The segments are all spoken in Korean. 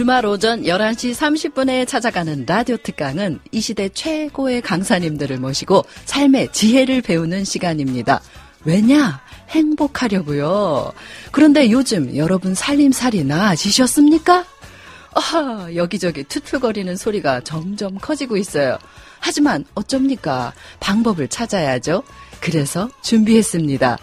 주말 오전 11시 30분에 찾아가는 라디오 특강은 이 시대 최고의 강사님들을 모시고 삶의 지혜를 배우는 시간입니다. 왜냐? 행복하려고요. 그런데 요즘 여러분 살림살이 나아지셨습니까? 아, 여기저기 투투거리는 소리가 점점 커지고 있어요. 하지만 어쩝니까? 방법을 찾아야죠. 그래서 준비했습니다.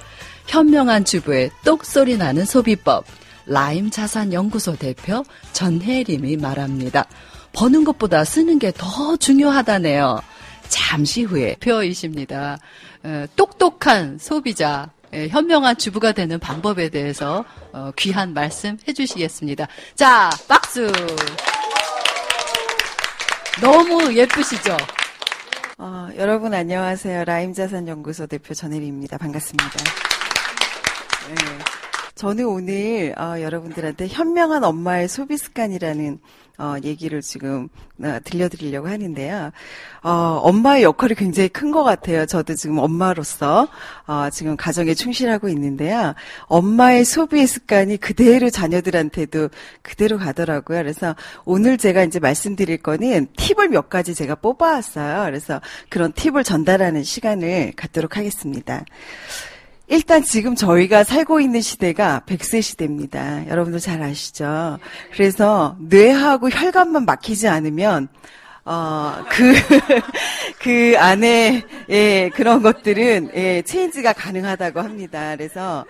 현명한 주부의 똑소리 나는 소비법. 라임 자산 연구소 대표 전혜림이 말합니다. 버는 것보다 쓰는 게 더 중요하다네요. 잠시 후에 표이십니다. 어, 똑똑한 소비자, 예, 현명한 주부가 되는 방법에 대해서 어, 귀한 말씀 해주시겠습니다. 자, 박수! 너무 예쁘시죠? 어, 여러분 안녕하세요. 라임자산연구소 대표 전혜리입니다. 반갑습니다. 네. 저는 오늘 어, 여러분들한테 현명한 엄마의 소비 습관이라는 어, 얘기를 지금 어, 들려드리려고 하는데요. 어, 엄마의 역할이 굉장히 큰 것 같아요. 저도 지금 엄마로서 어, 지금 가정에 충실하고 있는데요. 엄마의 소비 습관이 그대로 자녀들한테도 그대로 가더라고요. 그래서 오늘 제가 이제 말씀드릴 거는 팁을 몇 가지 제가 뽑아왔어요. 그래서 그런 팁을 전달하는 시간을 갖도록 하겠습니다. 일단 지금 저희가 살고 있는 시대가 100세 시대입니다. 여러분들 잘 아시죠? 그래서 뇌하고 혈관만 막히지 않으면 어, 그, 그 안에, 예, 그런 것들은, 예, 체인지가 가능하다고 합니다. 그래서,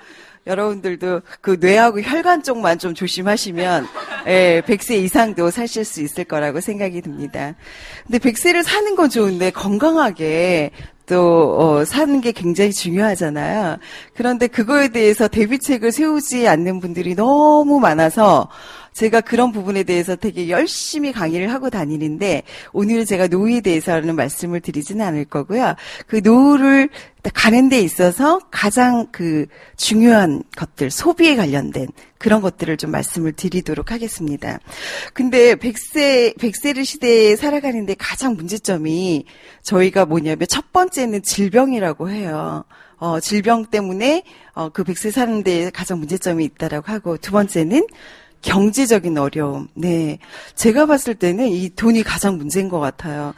여러분들도 그 뇌하고 혈관 쪽만 좀 조심하시면, 예, 100세 이상도 사실 수 있을 거라고 생각이 듭니다. 근데 100세를 사는 건 좋은데, 건강하게, 또 어, 사는 게 굉장히 중요하잖아요. 그런데 그거에 대해서 대비책을 세우지 않는 분들이 너무 많아서 제가 그런 부분에 대해서 되게 열심히 강의를 하고 다니는데 오늘 제가 노후에 대해서는 말씀을 드리지는 않을 거고요. 그 노후를 가는 데 있어서 가장 그 중요한 것들, 소비에 관련된 그런 것들을 좀 말씀을 드리도록 하겠습니다. 근데 100세, 100세를 시대에 살아가는데 가장 문제점이 저희가 뭐냐면 첫 번째는 질병이라고 해요. 어, 질병 때문에 어, 그 100세 사는 데 가장 문제점이 있다라고 하고 두 번째는 경제적인 어려움. 네. 제가 봤을 때는 이 돈이 가장 문제인 것 같아요.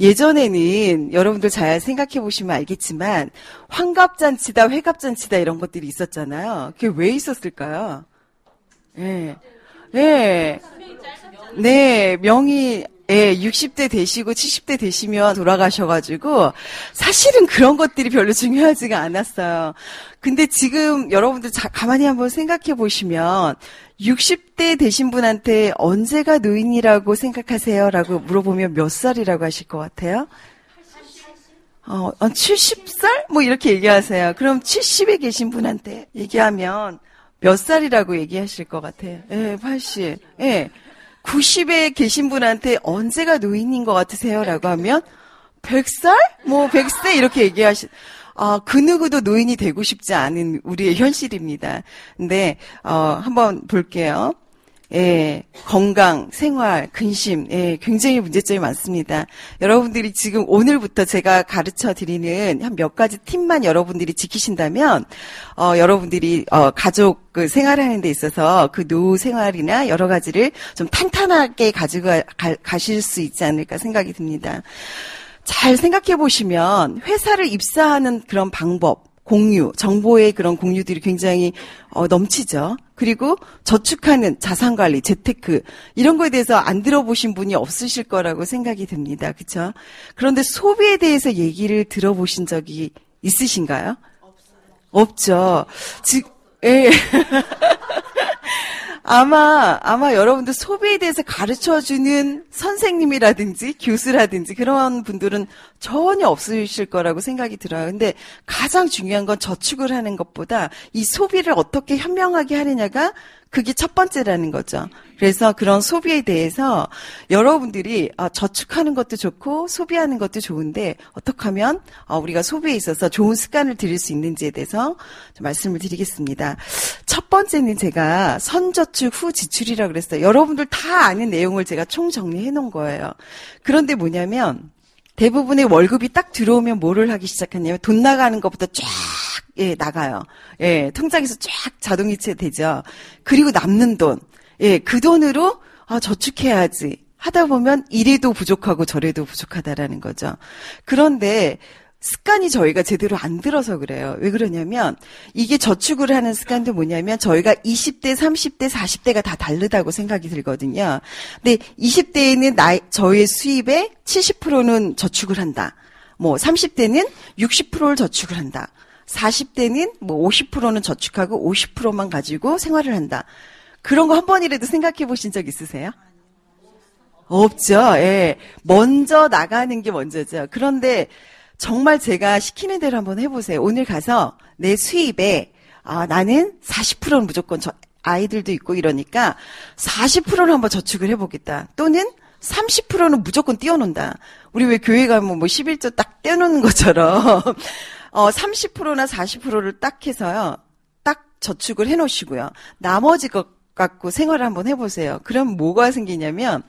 예전에는 여러분들 잘 생각해 보시면 알겠지만 환갑잔치다, 회갑잔치다 이런 것들이 있었잖아요. 그게 왜 있었을까요? 예. 네. 네. 네, 명의 예, 60대 되시고 70대 되시면 돌아가셔가지고 사실은 그런 것들이 별로 중요하지가 않았어요. 근데 지금 여러분들 자, 가만히 한번 생각해 보시면 60대 되신 분한테 언제가 노인이라고 생각하세요? 라고 물어보면 몇 살이라고 하실 것 같아요? 어, 70살? 어, 뭐 이렇게 얘기하세요. 그럼 70에 계신 분한테 얘기하면 몇 살이라고 얘기하실 것 같아요? 예, 80. 예. 90에 계신 분한테 언제가 노인인 것 같으세요? 라고 하면 100살? 뭐 100세? 이렇게 얘기하시, 아, 그 누구도 노인이 되고 싶지 않은 우리의 현실입니다. 근데, 어, 한번 볼게요. 예, 건강, 생활, 근심, 예, 굉장히 문제점이 많습니다. 여러분들이 지금 오늘부터 제가 가르쳐 드리는 한 몇 가지 팁만 여러분들이 지키신다면, 어, 여러분들이, 어, 가족 그 생활하는 데 있어서 그 노후 생활이나 여러 가지를 좀 탄탄하게 가지고 가, 가실 수 있지 않을까 생각이 듭니다. 잘 생각해 보시면 회사를 입사하는 그런 방법, 공유, 정보의 그런 공유들이 굉장히 어, 넘치죠. 그리고 저축하는 자산 관리, 재테크 이런 거에 대해서 안 들어보신 분이 없으실 거라고 생각이 듭니다. 그렇죠? 그런데 소비에 대해서 얘기를 들어보신 적이 있으신가요? 없죠. 즉, 예. 아마, 아마 여러분들 소비에 대해서 가르쳐 주는 선생님이라든지 교수라든지 그런 분들은 전혀 없으실 거라고 생각이 들어요. 근데 가장 중요한 건 저축을 하는 것보다 이 소비를 어떻게 현명하게 하느냐가 그게 첫 번째라는 거죠. 그래서 그런 소비에 대해서 여러분들이 아, 저축하는 것도 좋고 소비하는 것도 좋은데 어떻게 하면 어, 우리가 소비에 있어서 좋은 습관을 들일 수 있는지에 대해서 좀 말씀을 드리겠습니다. 첫 번째는 제가 선저축 후 지출이라고 그랬어요. 여러분들 다 아는 내용을 제가 총 정리 해 놓은 거예요. 그런데 뭐냐면 대부분의 월급이 딱 들어오면 뭐를 하기 시작했냐면 돈 나가는 것부터 쫙 예, 나가요. 예, 통장에서 쫙 자동이체 되죠. 그리고 남는 돈. 예, 그 돈으로 아, 저축해야지. 하다 보면 이래도 부족하고 저래도 부족하다라는 거죠. 그런데 습관이 저희가 제대로 안 들어서 그래요. 왜 그러냐면 이게 저축을 하는 습관도 뭐냐면 저희가 20대, 30대, 40대가 다 다르다고 생각이 들거든요. 근데 20대에는 나이, 저의 수입의 70%는 저축을 한다. 뭐 30대는 60%를 저축을 한다. 40대는 뭐 50%는 저축하고 50%만 가지고 생활을 한다. 그런 거 한 번이라도 생각해 보신 적 있으세요? 없죠. 예. 먼저 나가는 게 먼저죠. 그런데 정말 제가 시키는 대로 한번 해보세요. 오늘 가서 내 수입에 아, 나는 40%는 무조건 저, 아이들도 있고 이러니까 40%를 한번 저축을 해보겠다. 또는 30%는 무조건 띄워놓는다. 우리 왜 교회 가면 뭐 11조 딱 떼어놓는 것처럼 어, 30%나 40%를 딱 해서요. 딱 저축을 해 놓으시고요. 나머지 것 갖고 생활을 한번 해보세요. 그럼 뭐가 생기냐면,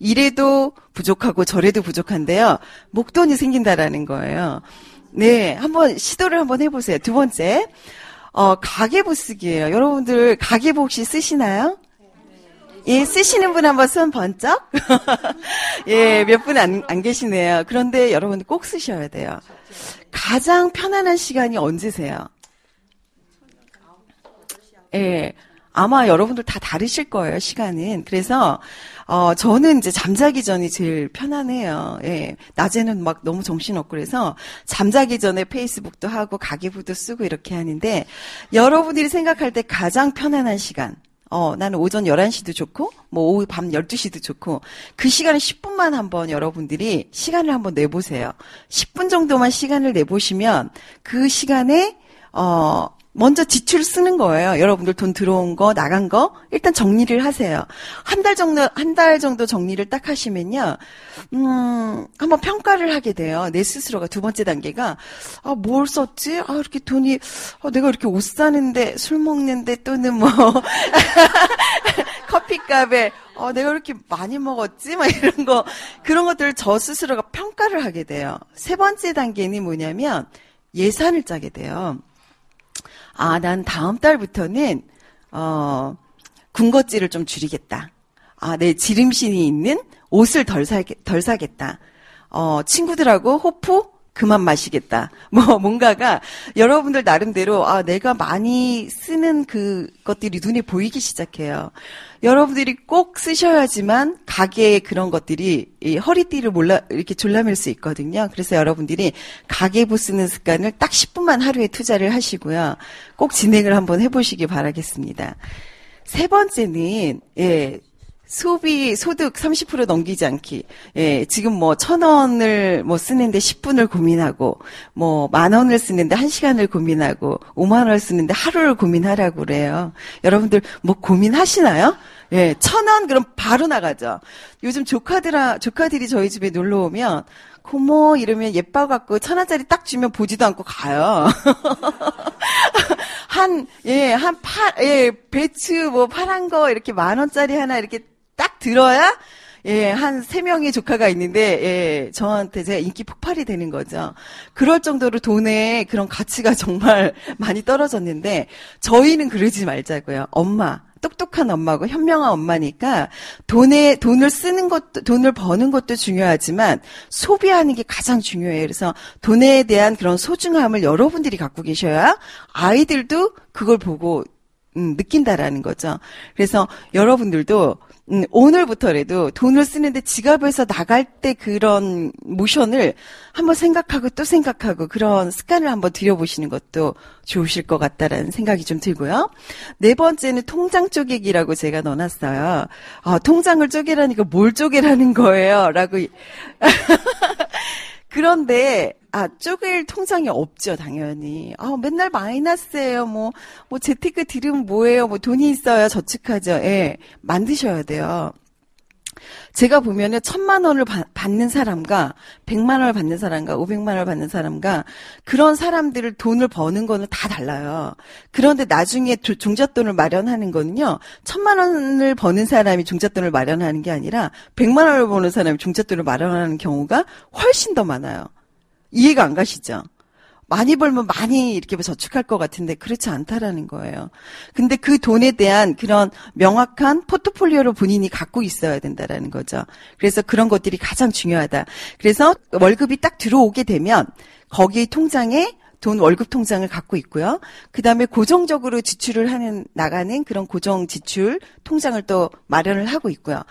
이래도 부족하고 저래도 부족한데요. 목돈이 생긴다라는 거예요. 네, 한번 시도를 한번 해보세요. 두 번째, 어, 가계부 쓰기예요. 여러분들 가계부 혹시 쓰시나요? 예, 쓰시는 분 한번 손 번쩍? 예, 몇 분 안, 안 계시네요. 그런데 여러분 꼭 쓰셔야 돼요. 가장 편안한 시간이 언제세요? 예. 아마 여러분들 다 다르실 거예요, 시간은. 그래서, 어, 저는 이제 잠자기 전이 제일 편안해요. 예. 낮에는 막 너무 정신없고 그래서 잠자기 전에 페이스북도 하고 가계부도 쓰고 이렇게 하는데 여러분들이 생각할 때 가장 편안한 시간. 어, 나는 오전 11시도 좋고, 뭐 오후 밤 12시도 좋고, 그 시간에 10분만 한번 여러분들이 시간을 한번 내보세요. 10분 정도만 시간을 내보시면 그 시간에, 어, 먼저 지출 쓰는 거예요. 여러분들 돈 들어온 거, 나간 거, 일단 정리를 하세요. 한 달 정도, 한 달 정도 정리를 딱 하시면요, 음, 한번 평가를 하게 돼요. 내 스스로가 두 번째 단계가, 아, 뭘 썼지? 아, 이렇게 돈이, 아, 내가 이렇게 옷 사는데, 술 먹는데, 또는 뭐, 커피값에, 어, 내가 이렇게 많이 먹었지? 막 이런 거, 그런 것들을 저 스스로가 평가를 하게 돼요. 세 번째 단계는 뭐냐면, 예산을 짜게 돼요. 아, 난 다음 달부터는, 어, 군것질을 좀 줄이겠다. 아, 내 지름신이 있는 옷을 덜, 사, 덜 사겠다. 어, 친구들하고 호프 그만 마시겠다. 뭐, 뭔가가 여러분들 나름대로, 아, 내가 많이 쓰는 그 것들이 눈에 보이기 시작해요. 여러분들이 꼭 쓰셔야지만 가게에 그런 것들이 이 허리띠를 몰라, 이렇게 졸라맬 수 있거든요. 그래서 여러분들이 가계부 쓰는 습관을 딱 10분만 하루에 투자를 하시고요. 꼭 진행을 한번 해보시기 바라겠습니다. 세 번째는, 예, 소비 소득 30% 넘기지 않기. 예, 지금 뭐 천 원을 뭐 쓰는데 10분을 고민하고 뭐 만 원을 쓰는데 1시간을 고민하고 5만 원을 쓰는데 하루를 고민하라고 그래요. 여러분들 뭐 고민하시나요? 예, 천 원 그럼 바로 나가죠. 요즘 조카들아 조카들이 저희 집에 놀러 오면 고모 이러면 예뻐 갖고 천 원짜리 딱 주면 보지도 않고 가요. 한, 예, 한 파, 예, 배추 뭐 파란 거 이렇게 만 원짜리 하나 이렇게 딱 들어야 예, 한 세 명의 조카가 있는데, 예, 저한테 제가 인기 폭발이 되는 거죠. 그럴 정도로 돈의 그런 가치가 정말 많이 떨어졌는데, 저희는 그러지 말자고요. 엄마, 똑똑한 엄마고 현명한 엄마니까 돈에 돈을 쓰는 것도 돈을 버는 것도 중요하지만 소비하는 게 가장 중요해요. 그래서 돈에 대한 그런 소중함을 여러분들이 갖고 계셔야 아이들도 그걸 보고 음, 느낀다라는 거죠. 그래서 여러분들도 음, 오늘부터라도 돈을 쓰는데 지갑에서 나갈 때 그런 모션을 한번 생각하고 또 생각하고 그런 습관을 한번 들여보시는 것도 좋으실 것 같다라는 생각이 좀 들고요. 네 번째는 통장 쪼개기라고 제가 넣어놨어요. 아, 통장을 쪼개라니까 뭘 쪼개라는 거예요? 라고. 그런데 아, 쪼갤 통장이 없죠, 당연히. 아, 맨날 마이너스예요. 뭐, 뭐, 재테크 들으면 뭐예요? 뭐, 돈이 있어야 저축하죠. 예. 만드셔야 돼요. 제가 보면은 천만 원을 받는 사람과 백만 원을 받는 사람과 오백만 원을 받는 사람과 그런 사람들을 돈을 버는 거는 다 달라요. 그런데 나중에 종잣돈을 마련하는 거는요. 천만 원을 버는 사람이 종잣돈을 마련하는 게 아니라 백만 원을 버는 사람이 종잣돈을 마련하는 경우가 훨씬 더 많아요. 이해가 안 가시죠? 많이 벌면 많이 이렇게 저축할 것 같은데 그렇지 않다라는 거예요. 근데 그 돈에 대한 그런 명확한 포트폴리오를 본인이 갖고 있어야 된다라는 거죠. 그래서 그런 것들이 가장 중요하다. 그래서 월급이 딱 들어오게 되면 거기 통장에 돈 월급 통장을 갖고 있고요. 그 다음에 고정적으로 지출을 하는 나가는 그런 고정 지출 통장을 또 마련을 하고 있고요.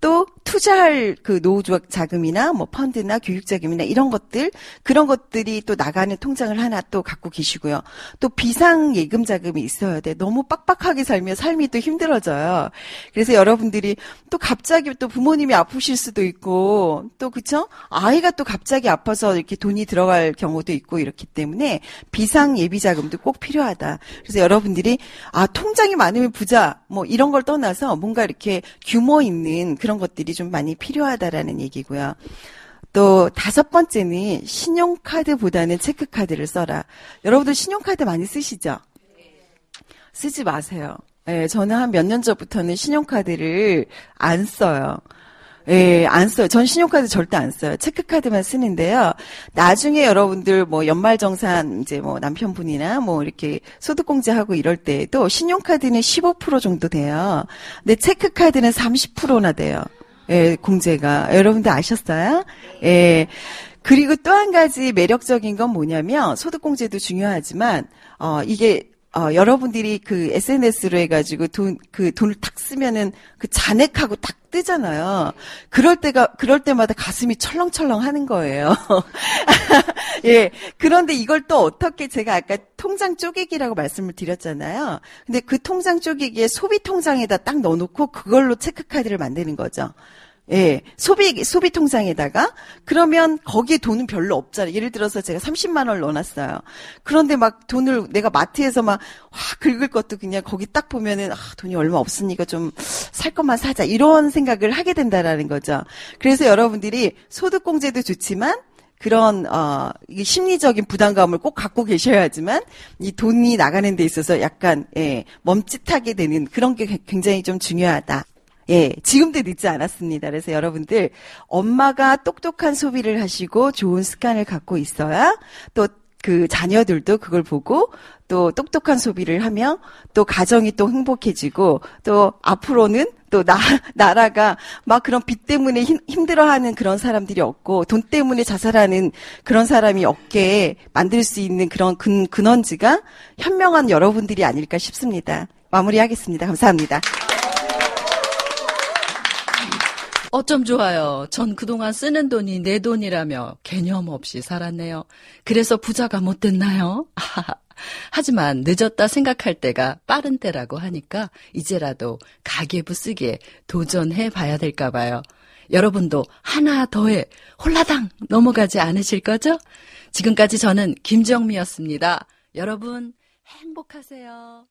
또 투자할 그 노후 자금이나 뭐 펀드나 교육 자금이나 이런 것들 그런 것들이 또 나가는 통장을 하나 또 갖고 계시고요. 또 비상 예금 자금이 있어야 돼. 너무 빡빡하게 살면 삶이 또 힘들어져요. 그래서 여러분들이 또 갑자기 또 부모님이 아프실 수도 있고 또 그쵸? 아이가 또 갑자기 아파서 이렇게 돈이 들어갈 경우도 있고 이렇기 때문에 비상 예비 자금도 꼭 필요하다. 그래서 여러분들이 아 통장이 많으면 부자 뭐 이런 걸 떠나서 뭔가 이렇게 규모 있는 그런 것들이 좀 많이 필요하다라는 얘기고요. 또 다섯 번째는 신용카드보다는 체크카드를 써라. 여러분들 신용카드 많이 쓰시죠? 쓰지 마세요. 예, 저는 한 몇 년 전부터는 신용카드를 안 써요. 예, 안 써요. 전 신용카드 절대 안 써요. 체크카드만 쓰는데요. 나중에 여러분들 뭐 연말정산 이제 뭐 남편분이나 뭐 이렇게 소득공제하고 이럴 때에도 신용카드는 15% 정도 돼요. 근데 체크카드는 30%나 돼요. 예, 공제가. 여러분들 아셨어요? 예. 그리고 또 한 가지 매력적인 건 뭐냐면 소득공제도 중요하지만 어 이게 어, 여러분들이 그 SNS로 해가지고 돈, 그 돈을 탁 쓰면은 그 잔액하고 딱 뜨잖아요. 그럴 때가, 그럴 때마다 가슴이 철렁철렁 하는 거예요. 예. 그런데 이걸 또 어떻게 제가 아까 통장 쪼개기라고 말씀을 드렸잖아요. 근데 그 통장 쪼개기에 소비 통장에다 딱 넣어놓고 그걸로 체크카드를 만드는 거죠. 예, 소비 소비 통장에다가 그러면 거기에 돈은 별로 없잖아요. 예를 들어서 제가 30만 원을 넣어놨어요. 그런데 막 돈을 내가 마트에서 막확 긁을 것도 그냥 거기 딱 보면은 아, 돈이 얼마 없으니까 좀 살 것만 사자 이런 생각을 하게 된다라는 거죠. 그래서 여러분들이 소득공제도 좋지만 그런 어 심리적인 부담감을 꼭 갖고 계셔야지만 이 돈이 나가는 데 있어서 약간 예, 멈칫하게 되는 그런 게 굉장히 좀 중요하다. 예, 지금도 늦지 않았습니다. 그래서 여러분들 엄마가 똑똑한 소비를 하시고 좋은 습관을 갖고 있어야 또 그 자녀들도 그걸 보고 또 똑똑한 소비를 하며 또 가정이 또 행복해지고 또 앞으로는 또 나, 나라가 막 그런 빚 때문에 힘, 힘들어하는 그런 사람들이 없고 돈 때문에 자살하는 그런 사람이 없게 만들 수 있는 그런 근, 근원지가 현명한 여러분들이 아닐까 싶습니다. 마무리하겠습니다. 감사합니다. 어쩜 좋아요. 전 그동안 쓰는 돈이 내 돈이라며 개념 없이 살았네요. 그래서 부자가 못 됐나요? 하지만 늦었다 생각할 때가 빠른 때라고 하니까 이제라도 가계부 쓰기에 도전해 봐야 될까 봐요. 여러분도 하나 더해 홀라당 넘어가지 않으실 거죠? 지금까지 저는 김정미였습니다. 여러분 행복하세요.